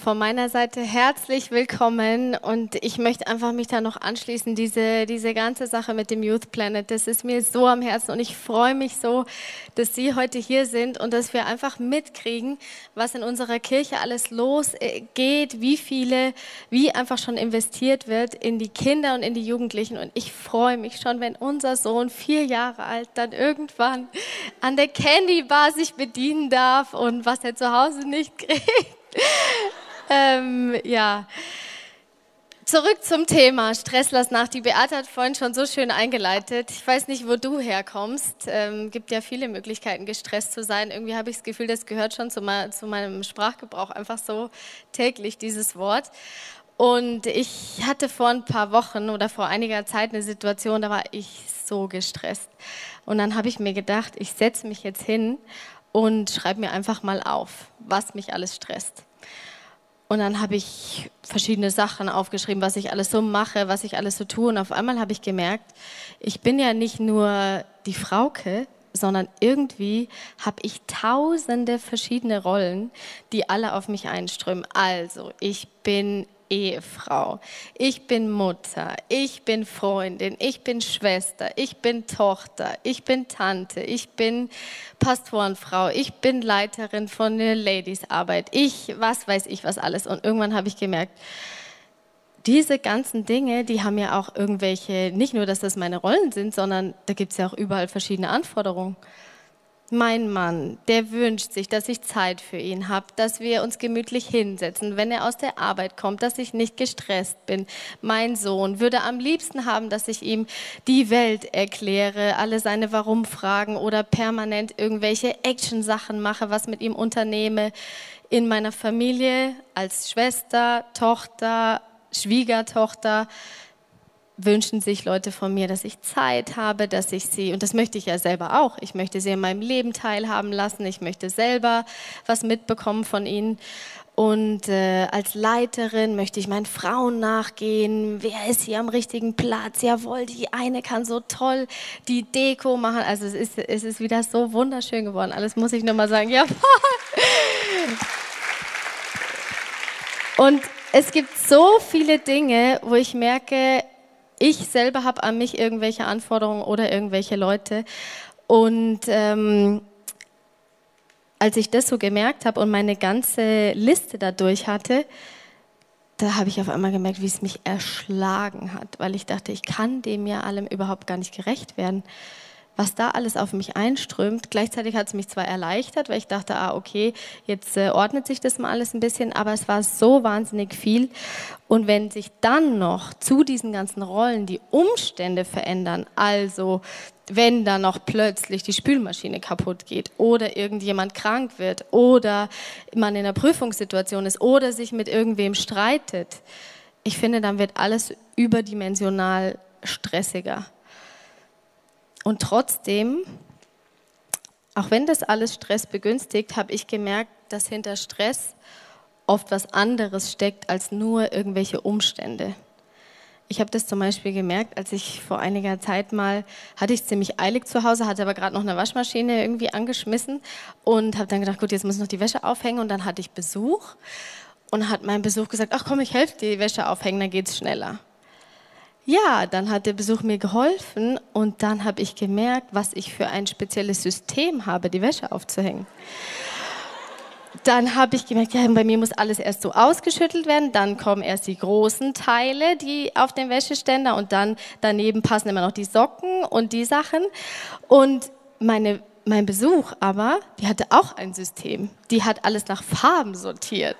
Von meiner Seite herzlich willkommen. Und ich möchte einfach mich da noch anschließen, diese, diese ganze Sache mit dem Youth Planet, das ist mir so am Herzen und ich freue mich so, dass Sie heute hier sind und dass wir einfach mitkriegen, was in unserer Kirche alles losgeht, wie viele, wie einfach schon investiert wird in die Kinder und in die Jugendlichen. Und ich freue mich schon, wenn unser Sohn vier Jahre alt dann irgendwann an der Candy Bar sich bedienen darf und was er zu Hause nicht kriegt ähm, ja. Zurück zum Thema Stress nach. Die Beate hat vorhin schon so schön eingeleitet. Ich weiß nicht, wo du herkommst. Ähm, gibt ja viele Möglichkeiten, gestresst zu sein. Irgendwie habe ich das Gefühl, das gehört schon zu, mein, zu meinem Sprachgebrauch einfach so täglich, dieses Wort. Und ich hatte vor ein paar Wochen oder vor einiger Zeit eine Situation, da war ich so gestresst. Und dann habe ich mir gedacht, ich setze mich jetzt hin und schreibe mir einfach mal auf, was mich alles stresst. Und dann habe ich verschiedene Sachen aufgeschrieben, was ich alles so mache, was ich alles so tue. Und auf einmal habe ich gemerkt, ich bin ja nicht nur die Frauke, sondern irgendwie habe ich tausende verschiedene Rollen, die alle auf mich einströmen. Also, ich bin Ehefrau, ich bin Mutter, ich bin Freundin, ich bin Schwester, ich bin Tochter, ich bin Tante, ich bin Pastorenfrau, ich bin Leiterin von der Ladiesarbeit, ich, was weiß ich was alles. Und irgendwann habe ich gemerkt, diese ganzen Dinge, die haben ja auch irgendwelche, nicht nur, dass das meine Rollen sind, sondern da gibt es ja auch überall verschiedene Anforderungen mein Mann, der wünscht sich, dass ich Zeit für ihn habe, dass wir uns gemütlich hinsetzen, wenn er aus der Arbeit kommt, dass ich nicht gestresst bin. Mein Sohn würde am liebsten haben, dass ich ihm die Welt erkläre, alle seine Warum-Fragen oder permanent irgendwelche Action-Sachen mache, was mit ihm unternehme. In meiner Familie als Schwester, Tochter, Schwiegertochter wünschen sich Leute von mir, dass ich Zeit habe, dass ich sie, und das möchte ich ja selber auch, ich möchte sie in meinem Leben teilhaben lassen, ich möchte selber was mitbekommen von ihnen. Und äh, als Leiterin möchte ich meinen Frauen nachgehen. Wer ist hier am richtigen Platz? Jawohl, die eine kann so toll die Deko machen. Also es ist, es ist wieder so wunderschön geworden. Alles muss ich nur mal sagen. Jawohl. Und es gibt so viele Dinge, wo ich merke, ich selber habe an mich irgendwelche Anforderungen oder irgendwelche Leute. Und ähm, als ich das so gemerkt habe und meine ganze Liste dadurch hatte, da habe ich auf einmal gemerkt, wie es mich erschlagen hat, weil ich dachte, ich kann dem ja allem überhaupt gar nicht gerecht werden was da alles auf mich einströmt. Gleichzeitig hat es mich zwar erleichtert, weil ich dachte, ah, okay, jetzt äh, ordnet sich das mal alles ein bisschen, aber es war so wahnsinnig viel. Und wenn sich dann noch zu diesen ganzen Rollen die Umstände verändern, also wenn da noch plötzlich die Spülmaschine kaputt geht oder irgendjemand krank wird oder man in einer Prüfungssituation ist oder sich mit irgendwem streitet, ich finde, dann wird alles überdimensional stressiger. Und trotzdem, auch wenn das alles Stress begünstigt, habe ich gemerkt, dass hinter Stress oft was anderes steckt als nur irgendwelche Umstände. Ich habe das zum Beispiel gemerkt, als ich vor einiger Zeit mal, hatte ich ziemlich eilig zu Hause, hatte aber gerade noch eine Waschmaschine irgendwie angeschmissen und habe dann gedacht, gut, jetzt muss ich noch die Wäsche aufhängen und dann hatte ich Besuch und hat mein Besuch gesagt, ach komm, ich helfe dir die Wäsche aufhängen, dann geht's schneller. Ja, dann hat der Besuch mir geholfen und dann habe ich gemerkt, was ich für ein spezielles System habe, die Wäsche aufzuhängen. Dann habe ich gemerkt, ja, bei mir muss alles erst so ausgeschüttelt werden, dann kommen erst die großen Teile, die auf den Wäscheständer und dann daneben passen immer noch die Socken und die Sachen. Und meine, mein Besuch aber, die hatte auch ein System. Die hat alles nach Farben sortiert.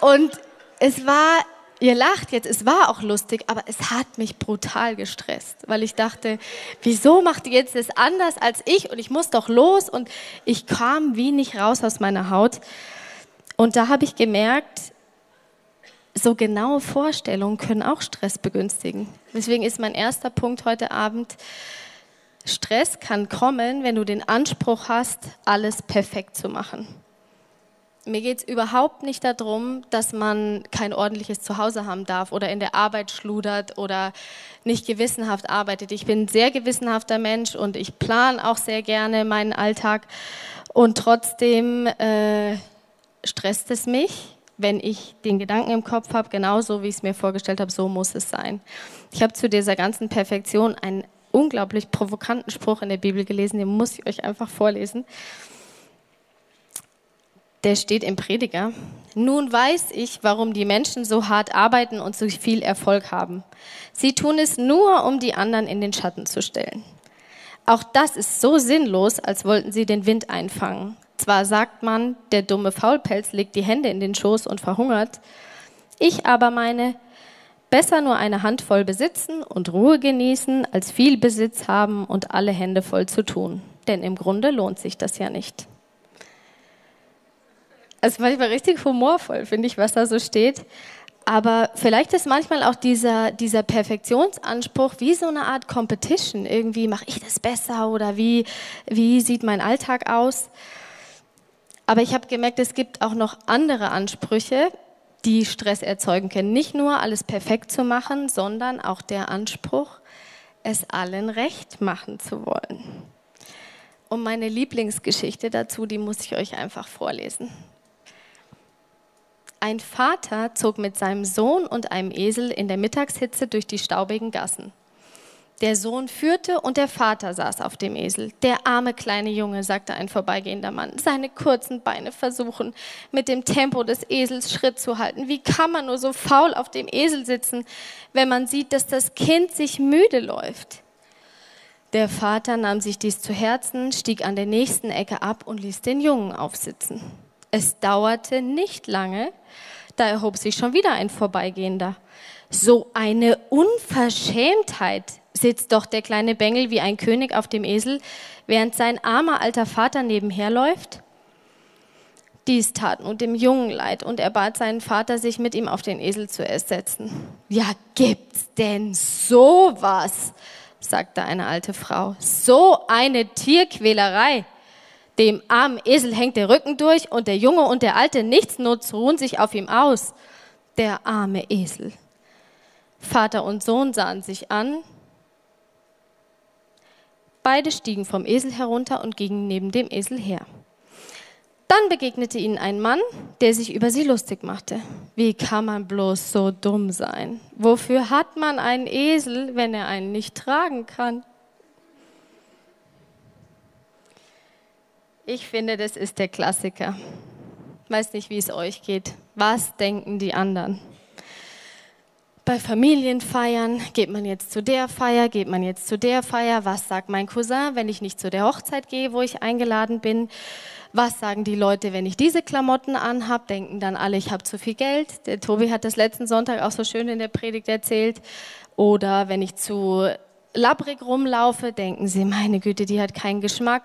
Und es war Ihr lacht jetzt, es war auch lustig, aber es hat mich brutal gestresst, weil ich dachte, wieso macht ihr jetzt das anders als ich und ich muss doch los und ich kam wie nicht raus aus meiner Haut. Und da habe ich gemerkt, so genaue Vorstellungen können auch Stress begünstigen. Deswegen ist mein erster Punkt heute Abend, Stress kann kommen, wenn du den Anspruch hast, alles perfekt zu machen Mir geht es überhaupt nicht darum, dass man kein ordentliches Zuhause haben darf oder in der Arbeit schludert oder nicht gewissenhaft arbeitet. Ich bin ein sehr gewissenhafter Mensch und ich plane auch sehr gerne meinen Alltag. Und trotzdem äh, stresst es mich, wenn ich den Gedanken im Kopf habe, genauso wie ich es mir vorgestellt habe, so muss es sein. Ich habe zu dieser ganzen Perfektion einen unglaublich provokanten Spruch in der Bibel gelesen, den muss ich euch einfach vorlesen der steht im Prediger. Nun weiß ich, warum die Menschen so hart arbeiten und so viel Erfolg haben. Sie tun es nur, um die anderen in den Schatten zu stellen. Auch das ist so sinnlos, als wollten sie den Wind einfangen. Zwar sagt man, der dumme Faulpelz legt die Hände in den Schoß und verhungert. Ich aber meine, besser nur eine Handvoll besitzen und Ruhe genießen, als viel Besitz haben und alle Hände voll zu tun. Denn im Grunde lohnt sich das ja nicht. Es manchmal richtig humorvoll, finde ich, was da so steht. Aber vielleicht ist manchmal auch dieser, dieser Perfektionsanspruch wie so eine Art Competition. Irgendwie mache ich das besser oder wie, wie sieht mein Alltag aus? Aber ich habe gemerkt, es gibt auch noch andere Ansprüche, die Stress erzeugen können. Nicht nur alles perfekt zu machen, sondern auch der Anspruch, es allen recht machen zu wollen. Und meine Lieblingsgeschichte dazu, die muss ich euch einfach vorlesen. Ein Vater zog mit seinem Sohn und einem Esel in der Mittagshitze durch die staubigen Gassen. Der Sohn führte und der Vater saß auf dem Esel. Der arme kleine Junge, sagte ein vorbeigehender Mann, seine kurzen Beine versuchen, mit dem Tempo des Esels Schritt zu halten. Wie kann man nur so faul auf dem Esel sitzen, wenn man sieht, dass das Kind sich müde läuft? Der Vater nahm sich dies zu Herzen, stieg an der nächsten Ecke ab und ließ den Jungen aufsitzen. Es dauerte nicht lange, da erhob sich schon wieder ein Vorbeigehender. So eine Unverschämtheit, sitzt doch der kleine Bengel wie ein König auf dem Esel, während sein armer alter Vater nebenher läuft? Dies tat nun dem Jungen leid und er bat seinen Vater, sich mit ihm auf den Esel zu ersetzen. Ja, gibt's denn sowas? sagte eine alte Frau. So eine Tierquälerei. Dem armen Esel hängt der Rücken durch und der Junge und der Alte nichtsnutz ruhen sich auf ihm aus. Der arme Esel. Vater und Sohn sahen sich an. Beide stiegen vom Esel herunter und gingen neben dem Esel her. Dann begegnete ihnen ein Mann, der sich über sie lustig machte. Wie kann man bloß so dumm sein? Wofür hat man einen Esel, wenn er einen nicht tragen kann? Ich finde, das ist der Klassiker. Weiß nicht, wie es euch geht. Was denken die anderen? Bei Familienfeiern geht man jetzt zu der Feier, geht man jetzt zu der Feier. Was sagt mein Cousin, wenn ich nicht zu der Hochzeit gehe, wo ich eingeladen bin? Was sagen die Leute, wenn ich diese Klamotten anhab? Denken dann alle, ich habe zu viel Geld. Der Tobi hat das letzten Sonntag auch so schön in der Predigt erzählt. Oder wenn ich zu labbrig rumlaufe, denken sie, meine Güte, die hat keinen Geschmack.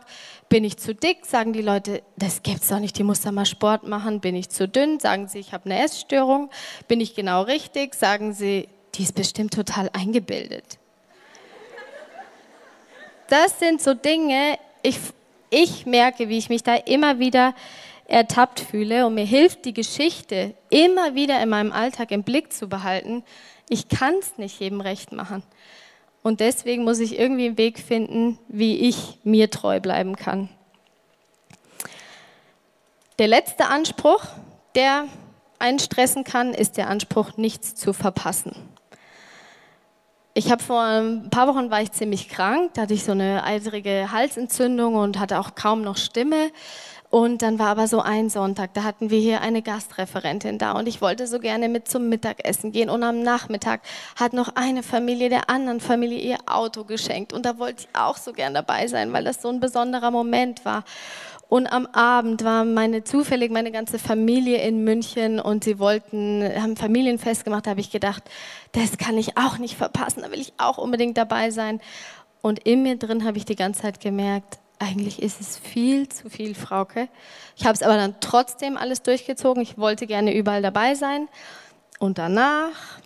Bin ich zu dick, sagen die Leute, das gibt's doch nicht, die muss da mal Sport machen. Bin ich zu dünn, sagen sie, ich habe eine Essstörung. Bin ich genau richtig, sagen sie, die ist bestimmt total eingebildet. Das sind so Dinge, ich, ich merke, wie ich mich da immer wieder ertappt fühle und mir hilft die Geschichte immer wieder in meinem Alltag im Blick zu behalten. Ich kann es nicht jedem recht machen. Und deswegen muss ich irgendwie einen Weg finden, wie ich mir treu bleiben kann. Der letzte Anspruch, der einen stressen kann, ist der Anspruch, nichts zu verpassen. Ich habe vor ein paar Wochen war ich ziemlich krank, da hatte ich so eine eitrige Halsentzündung und hatte auch kaum noch Stimme. Und dann war aber so ein Sonntag, da hatten wir hier eine Gastreferentin da und ich wollte so gerne mit zum Mittagessen gehen. Und am Nachmittag hat noch eine Familie der anderen Familie ihr Auto geschenkt. Und da wollte ich auch so gern dabei sein, weil das so ein besonderer Moment war. Und am Abend war meine zufällig meine ganze Familie in München und sie wollten, haben Familienfest gemacht. Da habe ich gedacht, das kann ich auch nicht verpassen, da will ich auch unbedingt dabei sein. Und in mir drin habe ich die ganze Zeit gemerkt, eigentlich ist es viel zu viel, Frauke. Ich habe es aber dann trotzdem alles durchgezogen. Ich wollte gerne überall dabei sein. Und danach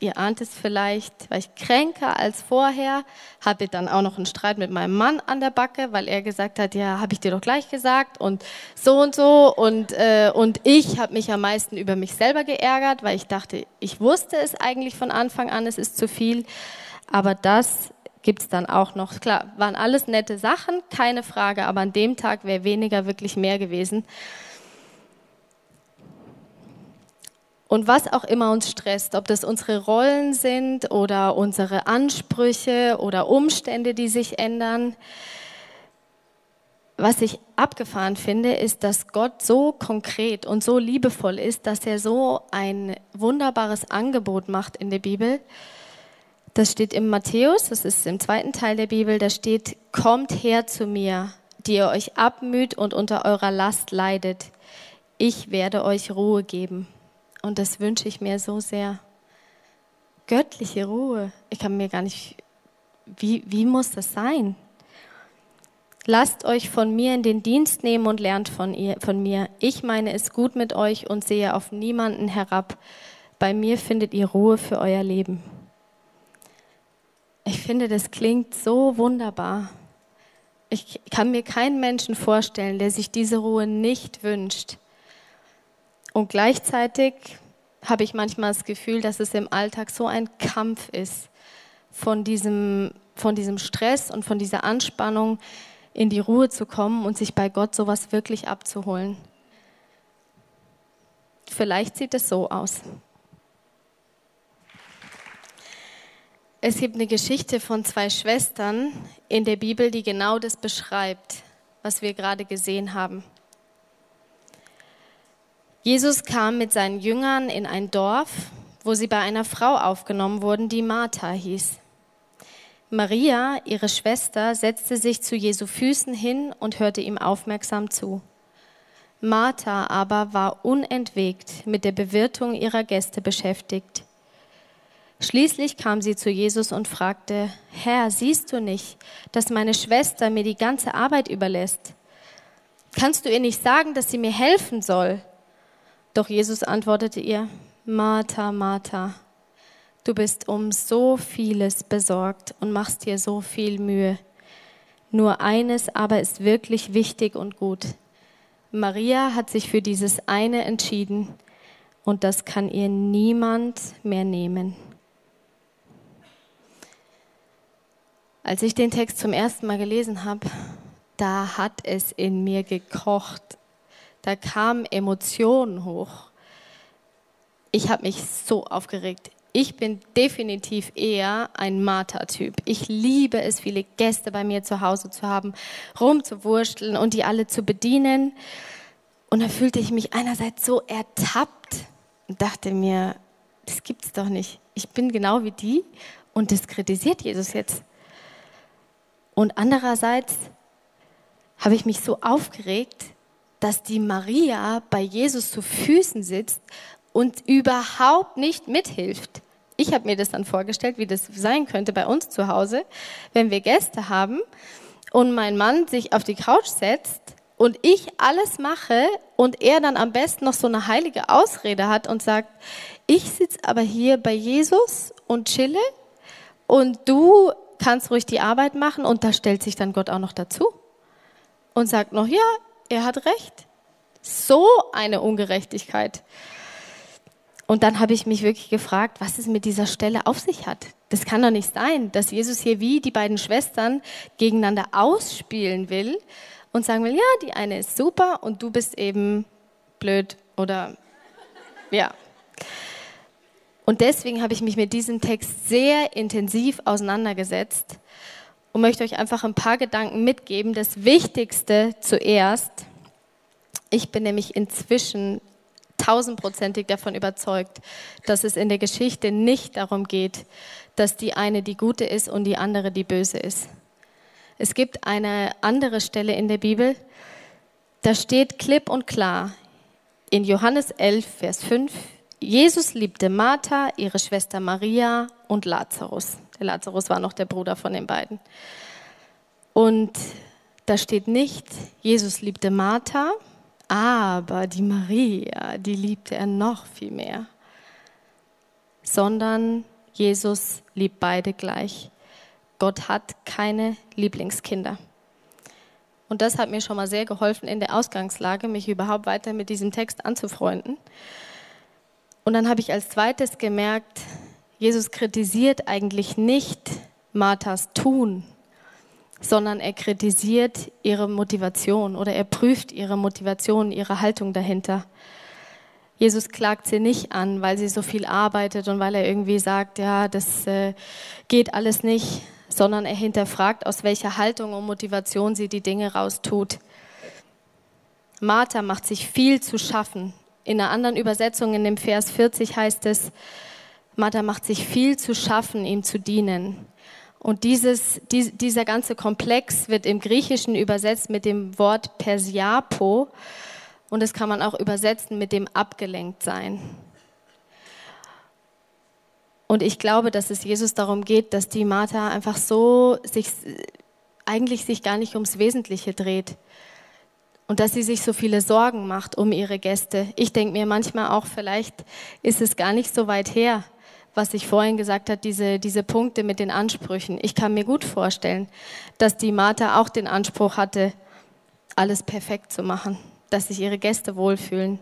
Ihr ahnt es vielleicht, war ich kränker als vorher, hatte dann auch noch einen Streit mit meinem Mann an der Backe, weil er gesagt hat, ja, habe ich dir doch gleich gesagt und so und so. Und, äh, und ich habe mich am meisten über mich selber geärgert, weil ich dachte, ich wusste es eigentlich von Anfang an, es ist zu viel. Aber das gibt es dann auch noch. Klar, waren alles nette Sachen, keine Frage, aber an dem Tag wäre weniger wirklich mehr gewesen. Und was auch immer uns stresst, ob das unsere Rollen sind oder unsere Ansprüche oder Umstände, die sich ändern, was ich abgefahren finde, ist, dass Gott so konkret und so liebevoll ist, dass er so ein wunderbares Angebot macht in der Bibel. Das steht im Matthäus, das ist im zweiten Teil der Bibel, da steht, kommt her zu mir, die ihr euch abmüht und unter eurer Last leidet. Ich werde euch Ruhe geben. Und das wünsche ich mir so sehr. Göttliche Ruhe. Ich kann mir gar nicht, wie, wie muss das sein? Lasst euch von mir in den Dienst nehmen und lernt von, ihr, von mir. Ich meine es gut mit euch und sehe auf niemanden herab. Bei mir findet ihr Ruhe für euer Leben. Ich finde, das klingt so wunderbar. Ich kann mir keinen Menschen vorstellen, der sich diese Ruhe nicht wünscht. Und gleichzeitig habe ich manchmal das Gefühl, dass es im Alltag so ein Kampf ist, von diesem, von diesem Stress und von dieser Anspannung in die Ruhe zu kommen und sich bei Gott sowas wirklich abzuholen. Vielleicht sieht es so aus. Es gibt eine Geschichte von zwei Schwestern in der Bibel, die genau das beschreibt, was wir gerade gesehen haben. Jesus kam mit seinen Jüngern in ein Dorf, wo sie bei einer Frau aufgenommen wurden, die Martha hieß. Maria, ihre Schwester, setzte sich zu Jesu Füßen hin und hörte ihm aufmerksam zu. Martha aber war unentwegt mit der Bewirtung ihrer Gäste beschäftigt. Schließlich kam sie zu Jesus und fragte, Herr, siehst du nicht, dass meine Schwester mir die ganze Arbeit überlässt? Kannst du ihr nicht sagen, dass sie mir helfen soll? Doch Jesus antwortete ihr, Martha, Martha, du bist um so vieles besorgt und machst dir so viel Mühe. Nur eines aber ist wirklich wichtig und gut. Maria hat sich für dieses eine entschieden und das kann ihr niemand mehr nehmen. Als ich den Text zum ersten Mal gelesen habe, da hat es in mir gekocht da kamen Emotionen hoch. Ich habe mich so aufgeregt. Ich bin definitiv eher ein Martha-Typ. Ich liebe es, viele Gäste bei mir zu Hause zu haben, rumzuwursteln und die alle zu bedienen. Und da fühlte ich mich einerseits so ertappt und dachte mir, das gibt's doch nicht. Ich bin genau wie die und das kritisiert Jesus jetzt. Und andererseits habe ich mich so aufgeregt, dass die Maria bei Jesus zu Füßen sitzt und überhaupt nicht mithilft. Ich habe mir das dann vorgestellt, wie das sein könnte bei uns zu Hause, wenn wir Gäste haben und mein Mann sich auf die Couch setzt und ich alles mache und er dann am besten noch so eine heilige Ausrede hat und sagt, ich sitze aber hier bei Jesus und chille und du kannst ruhig die Arbeit machen und da stellt sich dann Gott auch noch dazu und sagt noch, ja, er hat recht. So eine Ungerechtigkeit. Und dann habe ich mich wirklich gefragt, was es mit dieser Stelle auf sich hat. Das kann doch nicht sein, dass Jesus hier wie die beiden Schwestern gegeneinander ausspielen will und sagen will, ja, die eine ist super und du bist eben blöd oder ja. Und deswegen habe ich mich mit diesem Text sehr intensiv auseinandergesetzt und möchte euch einfach ein paar Gedanken mitgeben. Das Wichtigste zuerst. Ich bin nämlich inzwischen tausendprozentig davon überzeugt, dass es in der Geschichte nicht darum geht, dass die eine die gute ist und die andere die böse ist. Es gibt eine andere Stelle in der Bibel, da steht klipp und klar in Johannes 11, Vers 5, Jesus liebte Martha, ihre Schwester Maria und Lazarus. Der Lazarus war noch der Bruder von den beiden. Und da steht nicht, Jesus liebte Martha, aber die Maria, die liebte er noch viel mehr. sondern Jesus liebt beide gleich. Gott hat keine Lieblingskinder. Und das hat mir schon mal sehr geholfen in der Ausgangslage, mich überhaupt weiter mit diesem Text anzufreunden. Und dann habe ich als zweites gemerkt, Jesus kritisiert eigentlich nicht Marthas Tun, sondern er kritisiert ihre Motivation oder er prüft ihre Motivation, ihre Haltung dahinter. Jesus klagt sie nicht an, weil sie so viel arbeitet und weil er irgendwie sagt, ja, das äh, geht alles nicht, sondern er hinterfragt, aus welcher Haltung und Motivation sie die Dinge raustut. Martha macht sich viel zu schaffen. In einer anderen Übersetzung in dem Vers 40 heißt es, Martha macht sich viel zu schaffen, ihm zu dienen. Und dieses, dieser ganze Komplex wird im Griechischen übersetzt mit dem Wort Persiapo. Und das kann man auch übersetzen mit dem abgelenkt sein. Und ich glaube, dass es Jesus darum geht, dass die Martha einfach so sich, eigentlich sich gar nicht ums Wesentliche dreht. Und dass sie sich so viele Sorgen macht um ihre Gäste. Ich denke mir manchmal auch, vielleicht ist es gar nicht so weit her, was ich vorhin gesagt habe, diese, diese Punkte mit den Ansprüchen. Ich kann mir gut vorstellen, dass die Martha auch den Anspruch hatte, alles perfekt zu machen, dass sich ihre Gäste wohlfühlen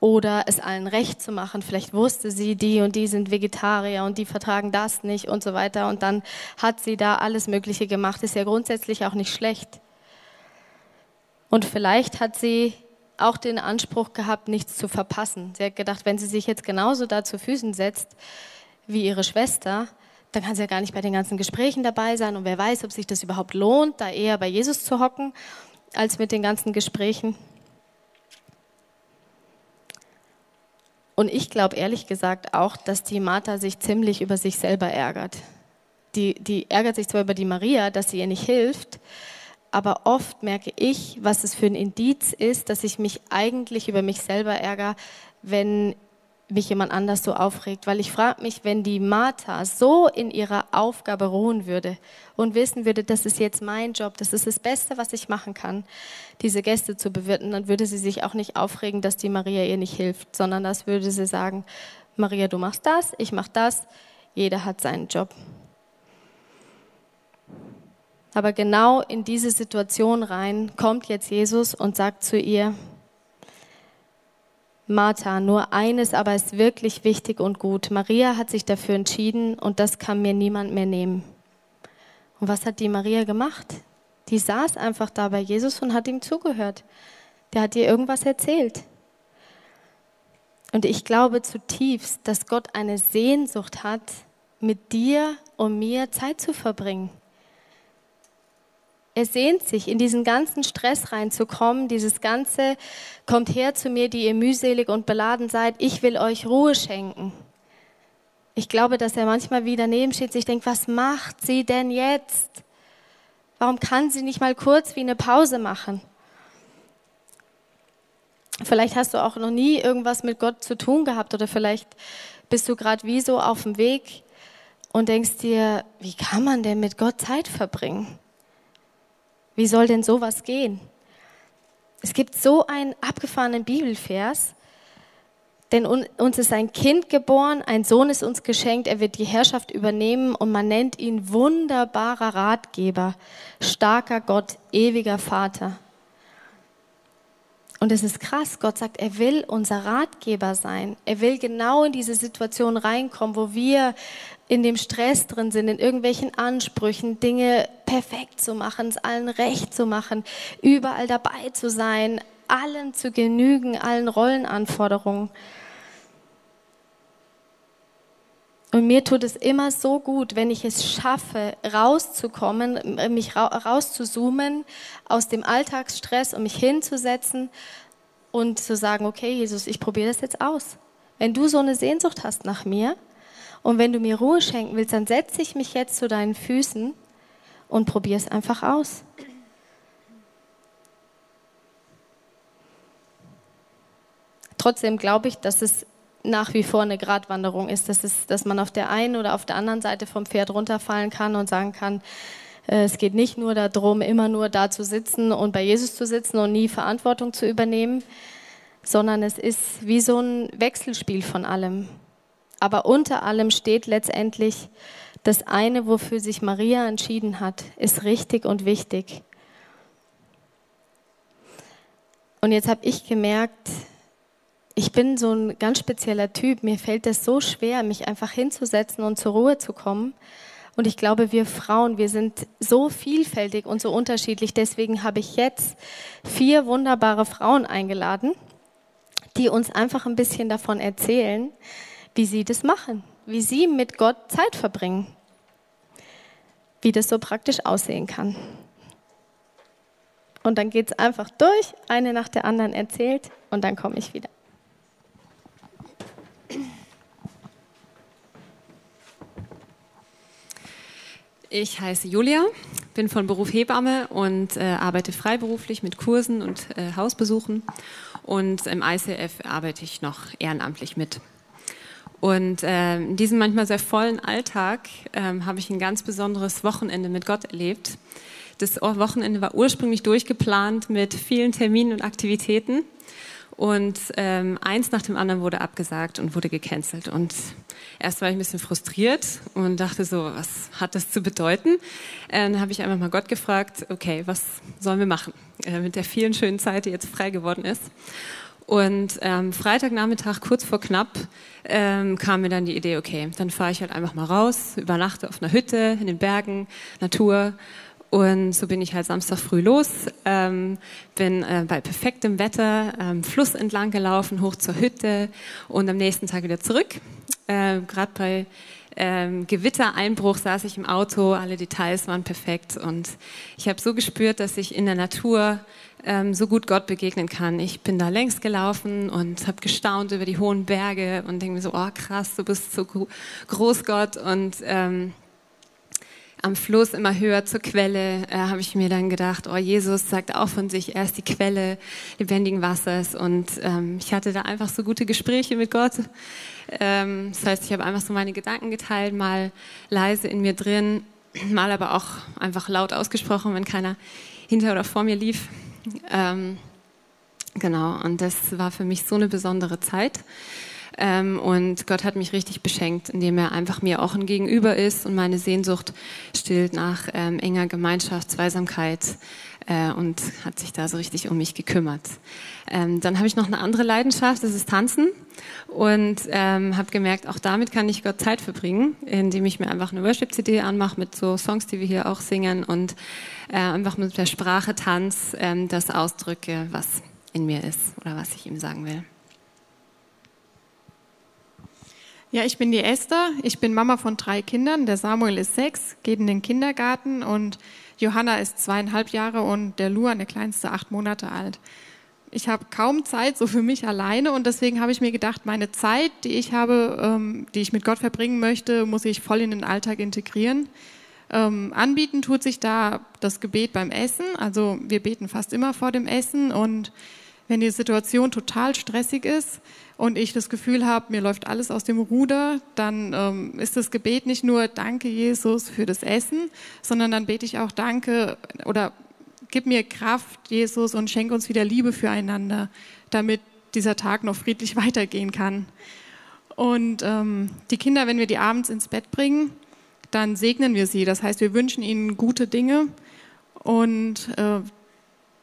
oder es allen recht zu machen. Vielleicht wusste sie, die und die sind Vegetarier und die vertragen das nicht und so weiter. Und dann hat sie da alles Mögliche gemacht. Ist ja grundsätzlich auch nicht schlecht. Und vielleicht hat sie auch den Anspruch gehabt, nichts zu verpassen. Sie hat gedacht, wenn sie sich jetzt genauso da zu Füßen setzt wie ihre Schwester, dann kann sie ja gar nicht bei den ganzen Gesprächen dabei sein und wer weiß, ob sich das überhaupt lohnt, da eher bei Jesus zu hocken, als mit den ganzen Gesprächen. Und ich glaube ehrlich gesagt auch, dass die Martha sich ziemlich über sich selber ärgert. Die, die ärgert sich zwar über die Maria, dass sie ihr nicht hilft, aber oft merke ich, was es für ein Indiz ist, dass ich mich eigentlich über mich selber ärgere, wenn mich jemand anders so aufregt. Weil ich frage mich, wenn die Martha so in ihrer Aufgabe ruhen würde und wissen würde, das ist jetzt mein Job, das ist das Beste, was ich machen kann, diese Gäste zu bewirten, dann würde sie sich auch nicht aufregen, dass die Maria ihr nicht hilft, sondern das würde sie sagen, Maria, du machst das, ich mach das, jeder hat seinen Job. Aber genau in diese Situation rein kommt jetzt Jesus und sagt zu ihr, Martha, nur eines aber ist wirklich wichtig und gut. Maria hat sich dafür entschieden und das kann mir niemand mehr nehmen. Und was hat die Maria gemacht? Die saß einfach da bei Jesus und hat ihm zugehört. Der hat ihr irgendwas erzählt. Und ich glaube zutiefst, dass Gott eine Sehnsucht hat, mit dir und mir Zeit zu verbringen. Er sehnt sich, in diesen ganzen Stress reinzukommen, dieses ganze, kommt her zu mir, die ihr mühselig und beladen seid, ich will euch Ruhe schenken. Ich glaube, dass er manchmal wieder neben steht, sich denkt, was macht sie denn jetzt? Warum kann sie nicht mal kurz wie eine Pause machen? Vielleicht hast du auch noch nie irgendwas mit Gott zu tun gehabt oder vielleicht bist du gerade wie so auf dem Weg und denkst dir, wie kann man denn mit Gott Zeit verbringen? Wie soll denn sowas gehen? Es gibt so einen abgefahrenen Bibelvers, denn uns ist ein Kind geboren, ein Sohn ist uns geschenkt, er wird die Herrschaft übernehmen und man nennt ihn wunderbarer Ratgeber, starker Gott, ewiger Vater. Und es ist krass, Gott sagt, er will unser Ratgeber sein. Er will genau in diese Situation reinkommen, wo wir in dem Stress drin sind, in irgendwelchen Ansprüchen, Dinge perfekt zu machen, es allen recht zu machen, überall dabei zu sein, allen zu genügen, allen Rollenanforderungen. Und mir tut es immer so gut, wenn ich es schaffe, rauszukommen, mich rauszuzoomen aus dem Alltagsstress und mich hinzusetzen und zu sagen, okay, Jesus, ich probiere das jetzt aus. Wenn du so eine Sehnsucht hast nach mir und wenn du mir Ruhe schenken willst, dann setze ich mich jetzt zu deinen Füßen und probiere es einfach aus. Trotzdem glaube ich, dass es nach wie vor eine Gratwanderung ist, dass, es, dass man auf der einen oder auf der anderen Seite vom Pferd runterfallen kann und sagen kann, äh, es geht nicht nur darum, immer nur da zu sitzen und bei Jesus zu sitzen und nie Verantwortung zu übernehmen, sondern es ist wie so ein Wechselspiel von allem. Aber unter allem steht letztendlich, das eine, wofür sich Maria entschieden hat, ist richtig und wichtig. Und jetzt habe ich gemerkt, ich bin so ein ganz spezieller Typ. Mir fällt es so schwer, mich einfach hinzusetzen und zur Ruhe zu kommen. Und ich glaube, wir Frauen, wir sind so vielfältig und so unterschiedlich. Deswegen habe ich jetzt vier wunderbare Frauen eingeladen, die uns einfach ein bisschen davon erzählen, wie sie das machen, wie sie mit Gott Zeit verbringen, wie das so praktisch aussehen kann. Und dann geht es einfach durch, eine nach der anderen erzählt und dann komme ich wieder. Ich heiße Julia, bin von Beruf Hebamme und äh, arbeite freiberuflich mit Kursen und äh, Hausbesuchen. Und im ICF arbeite ich noch ehrenamtlich mit. Und äh, in diesem manchmal sehr vollen Alltag ähm, habe ich ein ganz besonderes Wochenende mit Gott erlebt. Das Wochenende war ursprünglich durchgeplant mit vielen Terminen und Aktivitäten. Und ähm, eins nach dem anderen wurde abgesagt und wurde gecancelt. Und erst war ich ein bisschen frustriert und dachte so, was hat das zu bedeuten? Äh, dann habe ich einfach mal Gott gefragt, okay, was sollen wir machen äh, mit der vielen schönen Zeit, die jetzt frei geworden ist? Und ähm, Freitagnachmittag, kurz vor knapp, ähm, kam mir dann die Idee, okay, dann fahre ich halt einfach mal raus, übernachte auf einer Hütte in den Bergen, Natur und so bin ich halt Samstag früh los, ähm, bin äh, bei perfektem Wetter ähm, Fluss entlang gelaufen, hoch zur Hütte und am nächsten Tag wieder zurück. Äh, Gerade bei ähm, Gewittereinbruch saß ich im Auto, alle Details waren perfekt und ich habe so gespürt, dass ich in der Natur ähm, so gut Gott begegnen kann. Ich bin da längs gelaufen und habe gestaunt über die hohen Berge und denke mir so, oh krass, du bist so groß Gott und ähm, am Fluss immer höher zur Quelle, äh, habe ich mir dann gedacht, oh, Jesus sagt auch von sich, er ist die Quelle lebendigen Wassers. Und ähm, ich hatte da einfach so gute Gespräche mit Gott. Ähm, das heißt, ich habe einfach so meine Gedanken geteilt, mal leise in mir drin, mal aber auch einfach laut ausgesprochen, wenn keiner hinter oder vor mir lief. Ähm, genau, und das war für mich so eine besondere Zeit. Ähm, und Gott hat mich richtig beschenkt, indem er einfach mir auch ein Gegenüber ist und meine Sehnsucht stillt nach ähm, enger Gemeinschaft, Zweisamkeit äh, und hat sich da so richtig um mich gekümmert. Ähm, dann habe ich noch eine andere Leidenschaft, das ist Tanzen und ähm, habe gemerkt, auch damit kann ich Gott Zeit verbringen, indem ich mir einfach eine Worship-CD anmache mit so Songs, die wir hier auch singen und äh, einfach mit der Sprache Tanz ähm, das ausdrücke, was in mir ist oder was ich ihm sagen will. Ja, ich bin die Esther. Ich bin Mama von drei Kindern. Der Samuel ist sechs, geht in den Kindergarten und Johanna ist zweieinhalb Jahre und der Luan, der kleinste, acht Monate alt. Ich habe kaum Zeit so für mich alleine und deswegen habe ich mir gedacht, meine Zeit, die ich habe, ähm, die ich mit Gott verbringen möchte, muss ich voll in den Alltag integrieren. Ähm, anbieten tut sich da das Gebet beim Essen. Also wir beten fast immer vor dem Essen und wenn die Situation total stressig ist, und ich das Gefühl habe, mir läuft alles aus dem Ruder, dann ähm, ist das Gebet nicht nur Danke Jesus für das Essen, sondern dann bete ich auch Danke oder gib mir Kraft, Jesus, und schenk uns wieder Liebe füreinander, damit dieser Tag noch friedlich weitergehen kann. Und ähm, die Kinder, wenn wir die abends ins Bett bringen, dann segnen wir sie. Das heißt, wir wünschen ihnen gute Dinge. Und äh,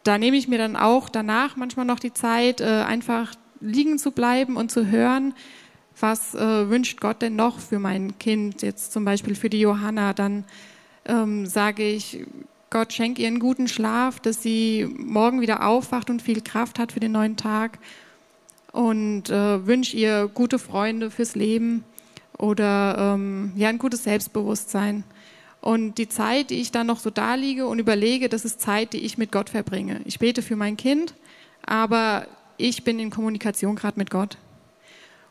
da nehme ich mir dann auch danach manchmal noch die Zeit, äh, einfach liegen zu bleiben und zu hören, was äh, wünscht Gott denn noch für mein Kind, jetzt zum Beispiel für die Johanna, dann ähm, sage ich, Gott schenkt ihr einen guten Schlaf, dass sie morgen wieder aufwacht und viel Kraft hat für den neuen Tag und äh, wünsche ihr gute Freunde fürs Leben oder ähm, ja ein gutes Selbstbewusstsein. Und die Zeit, die ich dann noch so da liege und überlege, das ist Zeit, die ich mit Gott verbringe. Ich bete für mein Kind, aber ich bin in Kommunikation gerade mit Gott.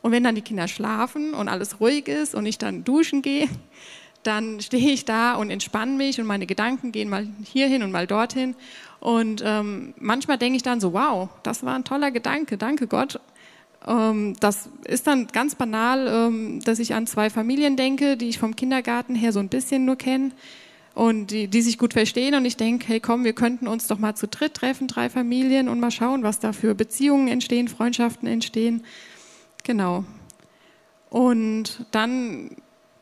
Und wenn dann die Kinder schlafen und alles ruhig ist und ich dann duschen gehe, dann stehe ich da und entspanne mich und meine Gedanken gehen mal hierhin und mal dorthin. Und ähm, manchmal denke ich dann so, wow, das war ein toller Gedanke, danke Gott. Ähm, das ist dann ganz banal, ähm, dass ich an zwei Familien denke, die ich vom Kindergarten her so ein bisschen nur kenne und die, die sich gut verstehen. Und ich denke, hey komm, wir könnten uns doch mal zu dritt treffen, drei Familien und mal schauen, was da für Beziehungen entstehen, Freundschaften entstehen. Genau. Und dann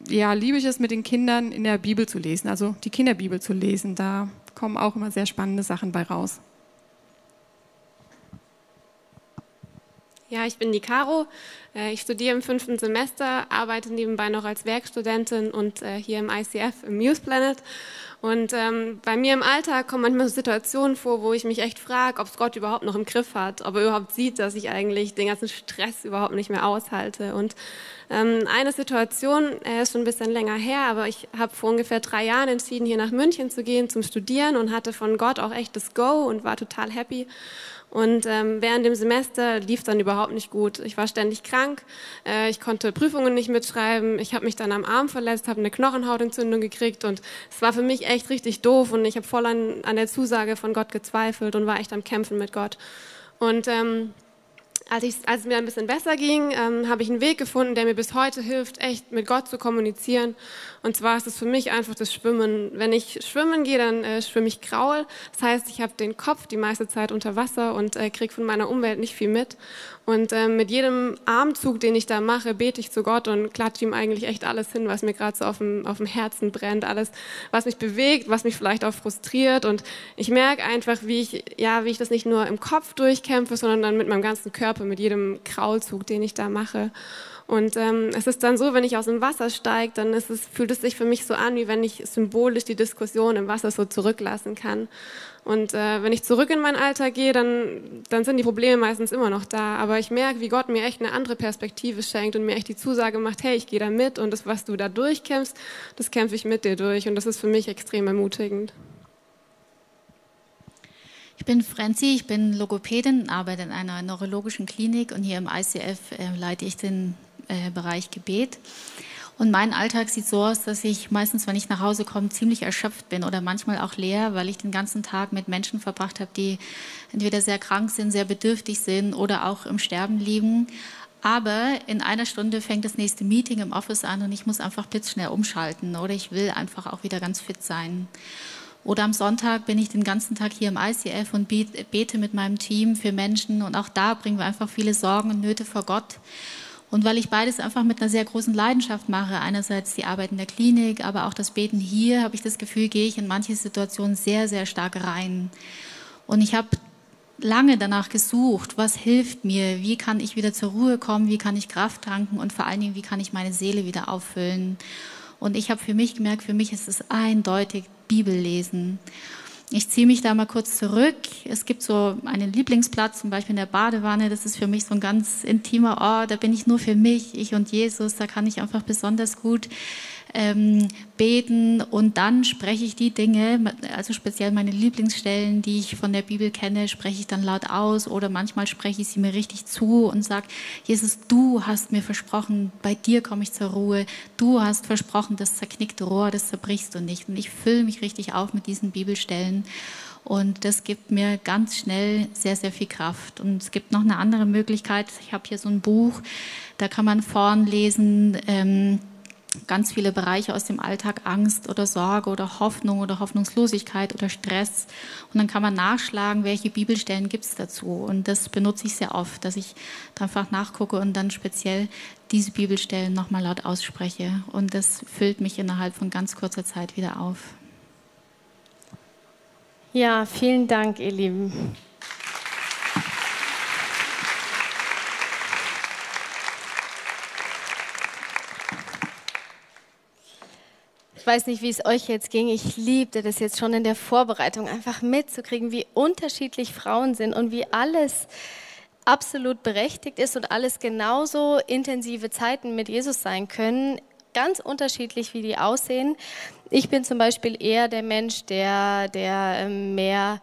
ja, liebe ich es, mit den Kindern in der Bibel zu lesen, also die Kinderbibel zu lesen. Da kommen auch immer sehr spannende Sachen bei raus. Ja, ich bin die Caro. Äh, ich studiere im fünften Semester, arbeite nebenbei noch als Werkstudentin und äh, hier im ICF im Muse Planet. Und ähm, bei mir im Alltag kommen manchmal Situationen vor, wo ich mich echt frage, ob es Gott überhaupt noch im Griff hat, ob er überhaupt sieht, dass ich eigentlich den ganzen Stress überhaupt nicht mehr aushalte. Und ähm, eine Situation, er ist schon ein bisschen länger her, aber ich habe vor ungefähr drei Jahren entschieden, hier nach München zu gehen zum Studieren und hatte von Gott auch echt das Go und war total happy. Und ähm, während dem Semester lief dann überhaupt nicht gut. Ich war ständig krank, äh, ich konnte Prüfungen nicht mitschreiben, ich habe mich dann am Arm verletzt, habe eine Knochenhautentzündung gekriegt und es war für mich echt richtig doof und ich habe voll an, an der Zusage von Gott gezweifelt und war echt am Kämpfen mit Gott. Und ähm, als, ich, als es mir ein bisschen besser ging, ähm, habe ich einen Weg gefunden, der mir bis heute hilft, echt mit Gott zu kommunizieren. Und zwar ist es für mich einfach das Schwimmen. Wenn ich schwimmen gehe, dann äh, schwimme ich graul. Das heißt, ich habe den Kopf die meiste Zeit unter Wasser und äh, kriege von meiner Umwelt nicht viel mit. Und äh, mit jedem Armzug, den ich da mache, bete ich zu Gott und klatsche ihm eigentlich echt alles hin, was mir gerade so auf dem, auf dem Herzen brennt, alles, was mich bewegt, was mich vielleicht auch frustriert. Und ich merke einfach, wie ich, ja, wie ich das nicht nur im Kopf durchkämpfe, sondern dann mit meinem ganzen Körper, mit jedem Kraulzug, den ich da mache. Und ähm, es ist dann so, wenn ich aus dem Wasser steige, dann es, fühlt es sich für mich so an, wie wenn ich symbolisch die Diskussion im Wasser so zurücklassen kann. Und äh, wenn ich zurück in meinen Alltag gehe, dann, dann sind die Probleme meistens immer noch da. Aber ich merke, wie Gott mir echt eine andere Perspektive schenkt und mir echt die Zusage macht, hey, ich gehe da mit und das, was du da durchkämpfst, das kämpfe ich mit dir durch. Und das ist für mich extrem ermutigend. Ich bin Franzi, ich bin Logopädin, arbeite in einer neurologischen Klinik und hier im ICF äh, leite ich den äh, Bereich Gebet. Und mein Alltag sieht so aus, dass ich meistens, wenn ich nach Hause komme, ziemlich erschöpft bin oder manchmal auch leer, weil ich den ganzen Tag mit Menschen verbracht habe, die entweder sehr krank sind, sehr bedürftig sind oder auch im Sterben liegen. Aber in einer Stunde fängt das nächste Meeting im Office an und ich muss einfach blitzschnell umschalten oder ich will einfach auch wieder ganz fit sein. Oder am Sonntag bin ich den ganzen Tag hier im ICF und bete mit meinem Team für Menschen und auch da bringen wir einfach viele Sorgen und Nöte vor Gott. Und weil ich beides einfach mit einer sehr großen Leidenschaft mache, einerseits die Arbeit in der Klinik, aber auch das Beten hier, habe ich das Gefühl, gehe ich in manche Situationen sehr, sehr stark rein. Und ich habe lange danach gesucht, was hilft mir, wie kann ich wieder zur Ruhe kommen, wie kann ich Kraft tanken und vor allen Dingen, wie kann ich meine Seele wieder auffüllen. Und ich habe für mich gemerkt, für mich ist es eindeutig Bibel lesen. Ich ziehe mich da mal kurz zurück. Es gibt so einen Lieblingsplatz, zum Beispiel in der Badewanne. Das ist für mich so ein ganz intimer Ort. Da bin ich nur für mich, ich und Jesus. Da kann ich einfach besonders gut ähm, beten und dann spreche ich die Dinge, also speziell meine Lieblingsstellen, die ich von der Bibel kenne, spreche ich dann laut aus oder manchmal spreche ich sie mir richtig zu und sage, Jesus, du hast mir versprochen, bei dir komme ich zur Ruhe, du hast versprochen, das zerknickte Rohr, das zerbrichst du nicht. Und ich fülle mich richtig auf mit diesen Bibelstellen. Und das gibt mir ganz schnell sehr, sehr viel Kraft. Und es gibt noch eine andere Möglichkeit. Ich habe hier so ein Buch, da kann man vorn lesen, ähm, ganz viele Bereiche aus dem Alltag, Angst oder Sorge oder Hoffnung oder Hoffnungslosigkeit oder Stress. Und dann kann man nachschlagen, welche Bibelstellen gibt es dazu. Und das benutze ich sehr oft, dass ich einfach nachgucke und dann speziell diese Bibelstellen nochmal laut ausspreche. Und das füllt mich innerhalb von ganz kurzer Zeit wieder auf. Ja, vielen Dank, ihr Lieben. Ich weiß nicht, wie es euch jetzt ging. Ich liebte das jetzt schon in der Vorbereitung, einfach mitzukriegen, wie unterschiedlich Frauen sind und wie alles absolut berechtigt ist und alles genauso intensive Zeiten mit Jesus sein können. Ganz unterschiedlich, wie die aussehen. Ich bin zum Beispiel eher der Mensch, der, der ähm, mehr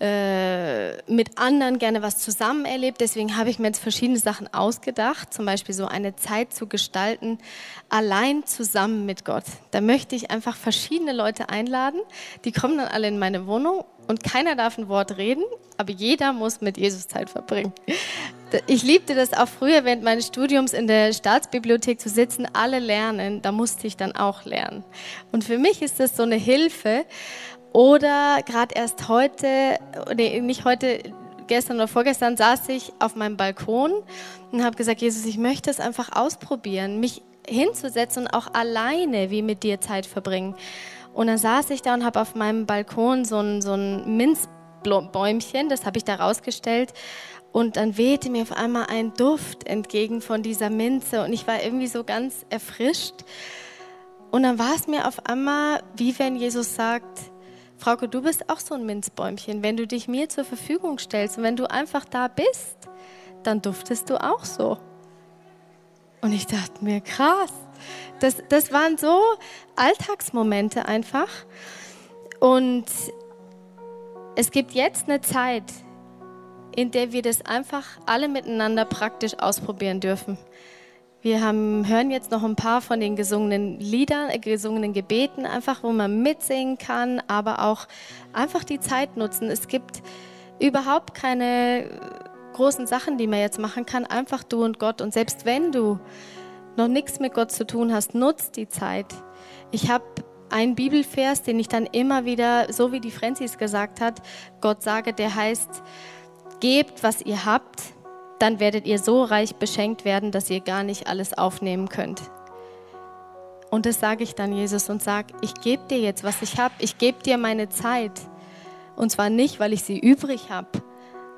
äh, mit anderen gerne was zusammen erlebt. Deswegen habe ich mir jetzt verschiedene Sachen ausgedacht, zum Beispiel so eine Zeit zu gestalten, allein zusammen mit Gott. Da möchte ich einfach verschiedene Leute einladen. Die kommen dann alle in meine Wohnung und keiner darf ein Wort reden, aber jeder muss mit Jesus Zeit verbringen. Ich liebte das auch früher während meines Studiums in der Staatsbibliothek zu sitzen, alle lernen, da musste ich dann auch lernen. Und für mich ist das so eine Hilfe, oder gerade erst heute, nee, nicht heute, gestern oder vorgestern saß ich auf meinem Balkon und habe gesagt, Jesus, ich möchte es einfach ausprobieren, mich hinzusetzen und auch alleine wie mit dir Zeit verbringen. Und dann saß ich da und habe auf meinem Balkon so ein, so ein Minzbäumchen, das habe ich da rausgestellt. Und dann wehte mir auf einmal ein Duft entgegen von dieser Minze und ich war irgendwie so ganz erfrischt. Und dann war es mir auf einmal, wie wenn Jesus sagt, Frauke, du bist auch so ein Minzbäumchen. Wenn du dich mir zur Verfügung stellst und wenn du einfach da bist, dann duftest du auch so. Und ich dachte mir, krass. Das, das waren so Alltagsmomente einfach. Und es gibt jetzt eine Zeit, in der wir das einfach alle miteinander praktisch ausprobieren dürfen. Wir haben, hören jetzt noch ein paar von den gesungenen Liedern, äh, gesungenen Gebeten, einfach wo man mitsingen kann, aber auch einfach die Zeit nutzen. Es gibt überhaupt keine großen Sachen, die man jetzt machen kann, einfach du und Gott. Und selbst wenn du noch nichts mit Gott zu tun hast, nutzt die Zeit. Ich habe einen Bibelvers, den ich dann immer wieder, so wie die Francis gesagt hat, Gott sage, der heißt, gebt, was ihr habt, dann werdet ihr so reich beschenkt werden, dass ihr gar nicht alles aufnehmen könnt. Und das sage ich dann Jesus und sage, ich gebe dir jetzt, was ich habe. Ich gebe dir meine Zeit. Und zwar nicht, weil ich sie übrig habe,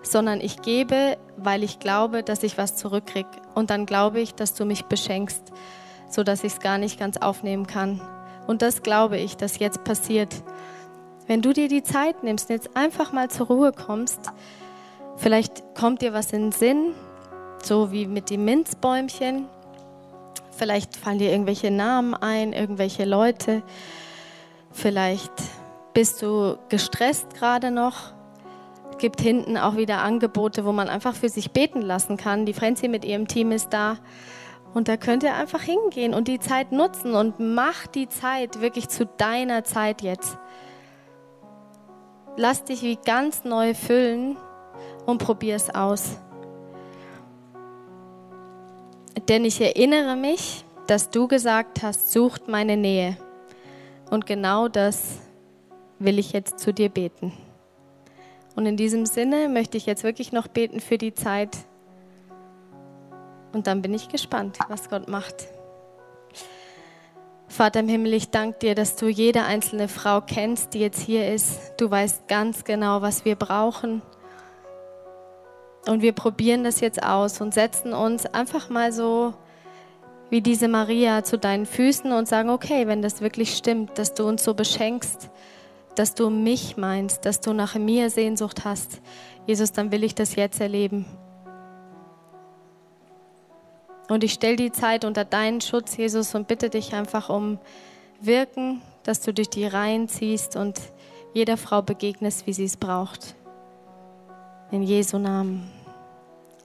sondern ich gebe, weil ich glaube, dass ich was zurückkriege. Und dann glaube ich, dass du mich beschenkst, sodass ich es gar nicht ganz aufnehmen kann. Und das glaube ich, dass jetzt passiert. Wenn du dir die Zeit nimmst und jetzt einfach mal zur Ruhe kommst, Vielleicht kommt dir was in den Sinn, so wie mit dem Minzbäumchen. Vielleicht fallen dir irgendwelche Namen ein, irgendwelche Leute. Vielleicht bist du gestresst gerade noch. Es gibt hinten auch wieder Angebote, wo man einfach für sich beten lassen kann. Die Frenzy mit ihrem Team ist da. Und da könnt ihr einfach hingehen und die Zeit nutzen und mach die Zeit wirklich zu deiner Zeit jetzt. Lass dich wie ganz neu füllen und probier es aus. Denn ich erinnere mich, dass du gesagt hast, sucht meine Nähe. Und genau das will ich jetzt zu dir beten. Und in diesem Sinne möchte ich jetzt wirklich noch beten für die Zeit. Und dann bin ich gespannt, was Gott macht. Vater im Himmel, ich danke dir, dass du jede einzelne Frau kennst, die jetzt hier ist. Du weißt ganz genau, was wir brauchen. Und wir probieren das jetzt aus und setzen uns einfach mal so wie diese Maria zu deinen Füßen und sagen, okay, wenn das wirklich stimmt, dass du uns so beschenkst, dass du mich meinst, dass du nach mir Sehnsucht hast, Jesus, dann will ich das jetzt erleben. Und ich stelle die Zeit unter deinen Schutz, Jesus, und bitte dich einfach um Wirken, dass du durch die Reihen ziehst und jeder Frau begegnest, wie sie es braucht. In Jesu Namen.